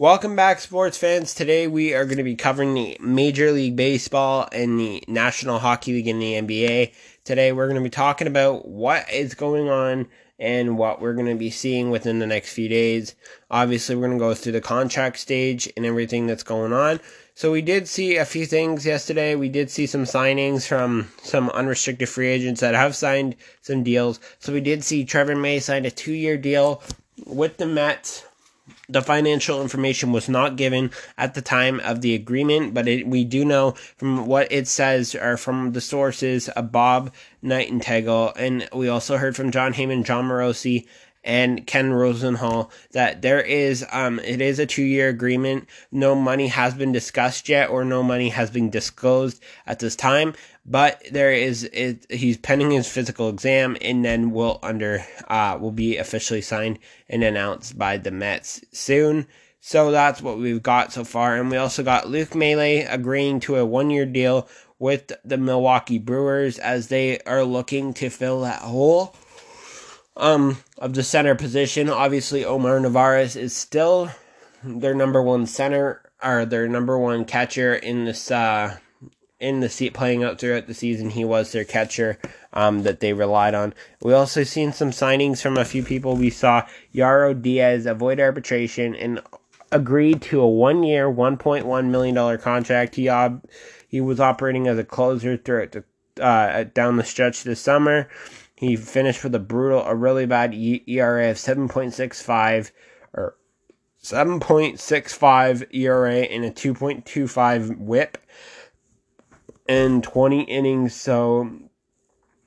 Welcome back, sports fans. Today we are going to be covering the Major League Baseball and the National Hockey League and the NBA. Today we're going to be talking about what is going on and what we're going to be seeing within the next few days. Obviously, we're going to go through the contract stage and everything that's going on. So we did see a few things yesterday. We did see some signings from some unrestricted free agents that have signed some deals. So we did see Trevor May signed a two-year deal with the Mets the financial information was not given at the time of the agreement, but it, we do know from what it says or from the sources of Bob Nightingale, and we also heard from Jon Heyman, Jon Morosi, and Ken Rosenthal that there is um it is a two year agreement. No money has been discussed yet or no money has been disclosed at this time, but there is it, he's pending his physical exam and then will under uh will be officially signed and announced by the Mets soon. So that's what we've got so far, and we also got Luke Maile agreeing to a one year deal with the Milwaukee Brewers as they are looking to fill that hole um, of the center position. Obviously, Omar Narvaez is still their number one center or their number one catcher in this uh, in the seat playing out throughout the season. He was their catcher um, that they relied on. We also seen some signings from a few people. We saw Jairo Diaz avoid arbitration and agreed to a one year, one point one million dollar contract. He ob- he was operating as a closer throughout the uh, down the stretch this summer. He finished with a brutal, a really bad ERA of 7.65 or 7.65 ERA and a 2.25 whip in 20 innings. So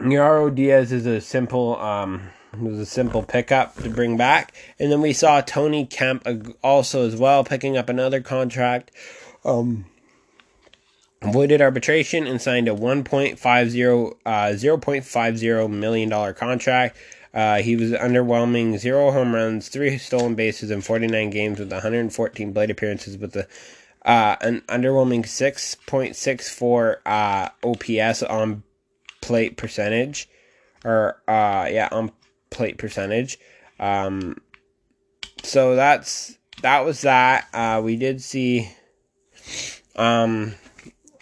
Jairo Diaz is a simple um was a simple pickup to bring back. And then we saw Tony Kemp also as well picking up another contract. Um avoided arbitration and signed a 1.50 uh, 0.50 million dollar contract. Uh, he was underwhelming, zero home runs, three stolen bases in 49 games with 114 plate appearances with a uh, an underwhelming 6.64 uh, OPS on plate percentage, or uh, yeah, on plate percentage. Um, so that's that was that. Uh, we did see um,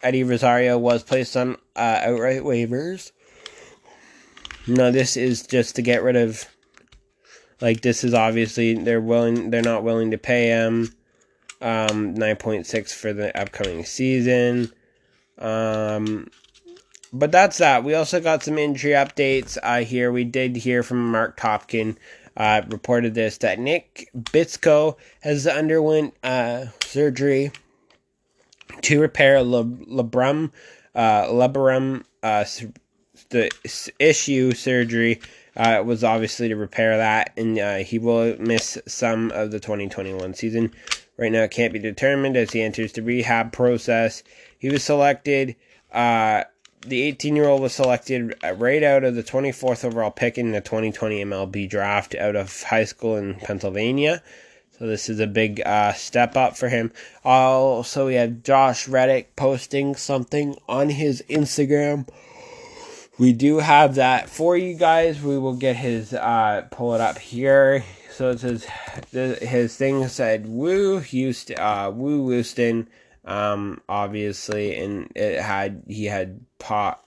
Eddie Rosario was placed on uh, outright waivers. No, this is just to get rid of. Like this is obviously they're willing. They're not willing to pay him. Um, nine point six for the upcoming season. Um, but that's that. We also got some injury updates. Uh, here we did hear from Marc Topkin. Uh, reported this that Nick Bitsko has underwent uh, surgery to repair Le, labrum, uh, labrum, uh, the issue surgery uh, was obviously to repair that, and uh, he will miss some of the 2021 season. Right now, it can't be determined as he enters the rehab process. He was selected. Uh, the 18 year old was selected right out of the 24th overall pick in the 2020 MLB draft out of high school in Pennsylvania. So this is a big uh, step up for him. Also, we have Josh Reddick posting something on his Instagram. We do have that for you guys. We will get his uh, pull it up here. So it says his thing said "Woo Houston," uh, "Woo Houston," um, obviously, and it had he had po-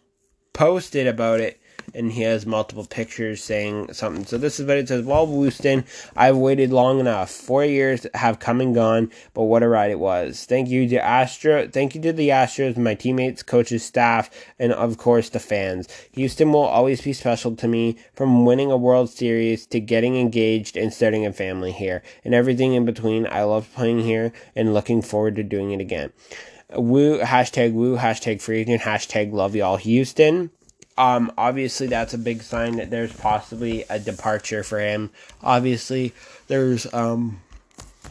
posted about it and he has multiple pictures saying something. So this is what it says. Well, Wooston, I've waited long enough. Four years have come and gone, but what a ride it was. Thank you to Astro. Thank you to the Astros, my teammates, coaches, staff, and of course the fans. Houston will always be special to me. From winning a World Series to getting engaged and starting a family here, and everything in between. I love playing here and looking forward to doing it again. Woo, hashtag woo, hashtag free agent, hashtag love y'all Houston. Um, obviously, that's a big sign that there's possibly a departure for him. Obviously, there's um,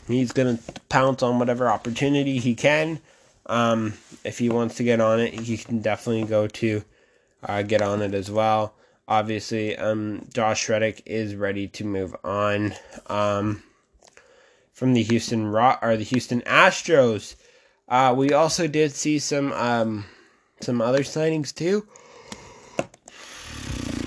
he's gonna pounce on whatever opportunity he can. Um, if he wants to get on it, he can definitely go to uh, get on it as well. Obviously, um, Josh Reddick is ready to move on um, from the Houston Rock or the Houston Astros. Uh, we also did see some um, some other signings too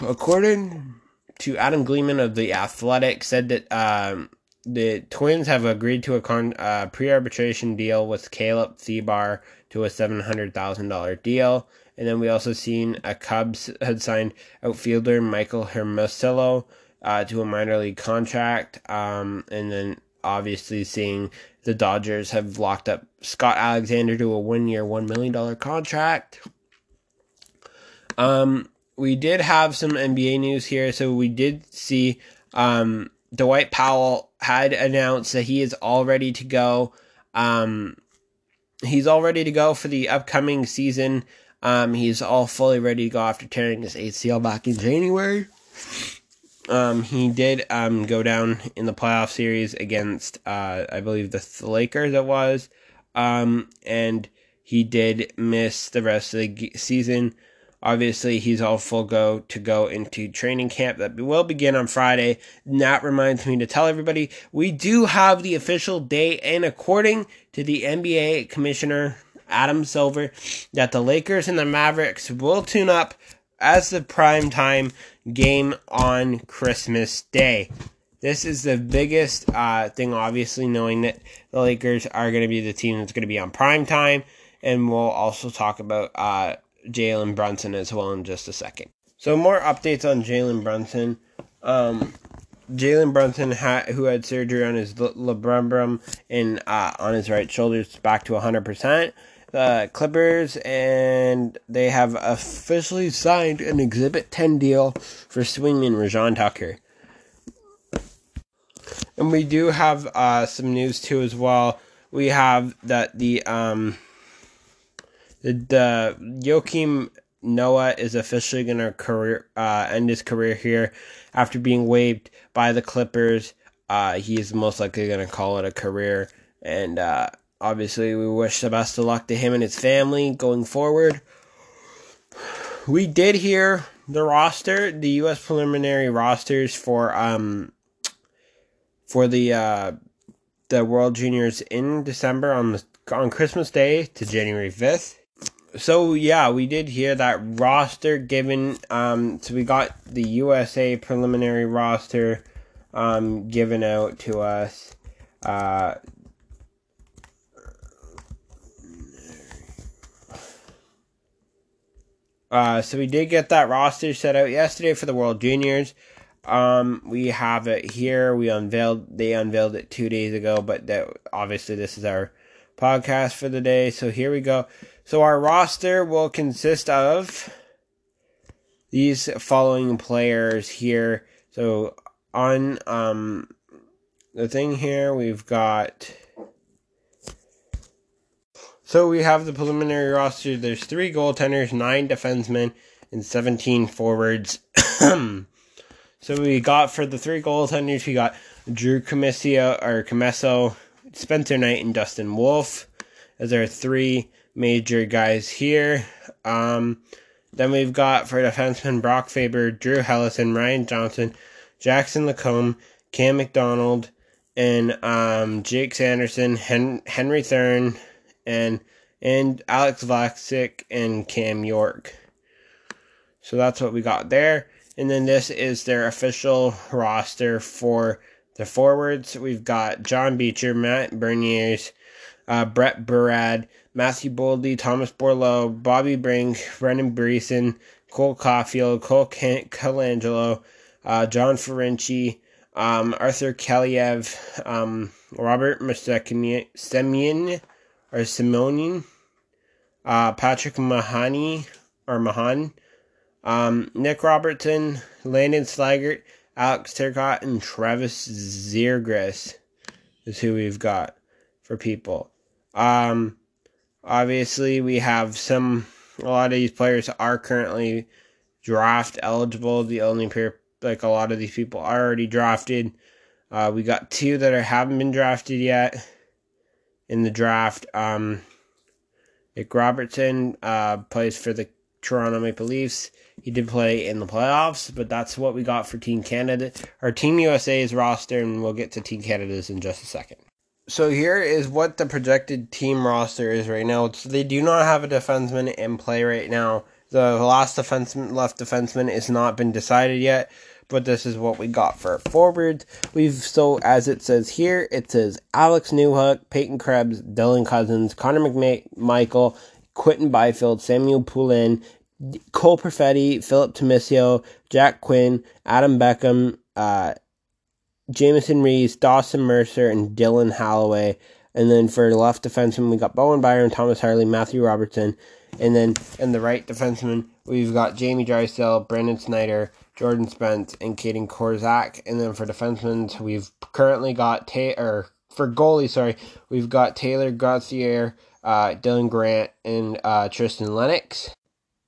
according to Adam Gleeman of The Athletic, said that um, the Twins have agreed to a con, uh, pre-arbitration deal with Caleb Thielbar to a seven hundred thousand dollar deal, and then we also seen a Cubs had signed outfielder Michael Hermosillo uh, to a minor league contract, um, and then obviously seeing the Dodgers have locked up Scott Alexander to a one-year, one million dollar contract. Um, we did have some NBA news here, so we did see um, Dwight Powell had announced that he is all ready to go. Um, he's all ready to go for the upcoming season. Um, he's all fully ready to go after tearing his ACL back in January. Um, he did um, go down in the playoff series against, uh, I believe, the Lakers. It was, um, and he did miss the rest of the season. Obviously, he's all full go to go into training camp that will begin on Friday. And that reminds me to tell everybody we do have the official date, and according to the NBA commissioner Adam Silver, that the Lakers and the Mavericks will tune up as the prime time game on Christmas Day. This is the biggest uh, thing, obviously, knowing that the Lakers are going to be the team that's going to be on prime time. And we'll also talk about uh, Jalen Brunson as well in just a second. So more updates on Jalen Brunson. Um, Jalen Brunson, ha- who had surgery on his labrum and uh, on his right shoulder, is back to 100%. The Clippers and they have officially signed an Exhibit 10 deal for swingman Rayjon Tucker. And we do have uh, some news too as well. We have that the um, the Joakim Noah is officially going to career uh, end his career here after being waived by the Clippers. Uh, is most likely going to call it a career, and uh, obviously we wish the best of luck to him and his family going forward. We did hear the roster, the U.S. preliminary rosters for um for the uh, the World Juniors in December on the on Christmas Day to January fifth so yeah, we did hear that roster given. Um, so we got the USA preliminary roster um, given out to us. Uh, uh, so we did get that roster set out yesterday for the World Juniors. Um, we have it here. We unveiled. They unveiled it two days ago, but that obviously this is our podcast for the day. So here we go. So our roster will consist of these following players here. So on um the thing here we've got so we have the preliminary roster. There's three goaltenders, nine defensemen, and 17 forwards. so we got for the three goaltenders, we got Drew Comissio or Commesso, Spencer Knight, and Dustin Wolf as our three major guys here. Um, then we've got for defensemen Brock Faber, Drew Helleson, Ryan Johnson, Jackson Lacombe, Cam McDonald, and um, Jake Sanderson, Hen- Henry Thrun, and and Alex Vlasic and Cam York. So that's what we got there. And then this is their official roster for the forwards. We've got John Beecher, Matt Beniers, uh, Brett Berard, Matthew Boldy, Thomas Borlow, Bobby Brink, Brendan Brisson, Cole Caufield, Cole Colangelo, uh, John Farinacci, um, Arthur Kaliev, um, Robert Semyon or Simonin, uh, Patrick Mahani or Mahan, um, Nick Robertson, Landon Slaggert, Alex Turcotte, and Travis Zegras is who we've got for people. Um, obviously, we have some. A lot of these players are currently draft eligible. The only pair, like a lot of these people are already drafted. Uh, we got two that are, haven't been drafted yet in the draft. Um, Nick Robertson uh, plays for the Toronto Maple Leafs. He did play in the playoffs, but that's what we got for Team Canada. Our Team USA's roster, and we'll get to Team Canada's in just a second so here is what the projected team roster is right now. So they do not have a defenseman in play right now. The last defenseman, left defenseman, has not been decided yet. but this is what we got for forwards. We've so as it says here, it says Alex Newhook, Peyton Krebs, Dylan Cozens, Connor McMichael, Quinton Byfield, Samuel Poulin, Cole Perfetti, Philip Tomasino, Jack Quinn, Adam Beckman, uh, Jamieson Rees, Dawson Mercer, and Dylan Holloway. And then for left defenseman, we got Bowen Byram, Thomas Harley, Matthew Robertson. And then in the right defenseman, we've got Jamie Drysdale, Brandon Snyder, Jordan Spence, and Kaden Korczak. And then for defensemen, we've currently got Ta- or for goalie, sorry, we've got Taylor Gauthier, uh, Dylan Garand, and uh, Tristan Lennox.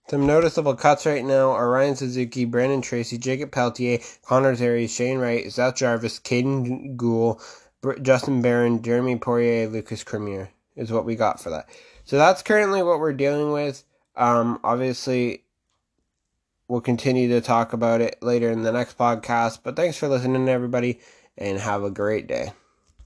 Some noticeable cuts right now are Ryan Suzuki, Brandon Tracy, Jakob Pelletier, Connor Terry, Shane Wright, Seth Jarvis, Caden Gould, Justin Barron, Jeremy Poirier, Lucas Cremier is what we got for that. So that's currently what we're dealing with. Um, obviously, we'll continue to talk about it later in the next podcast. But thanks for listening, everybody, and have a great day.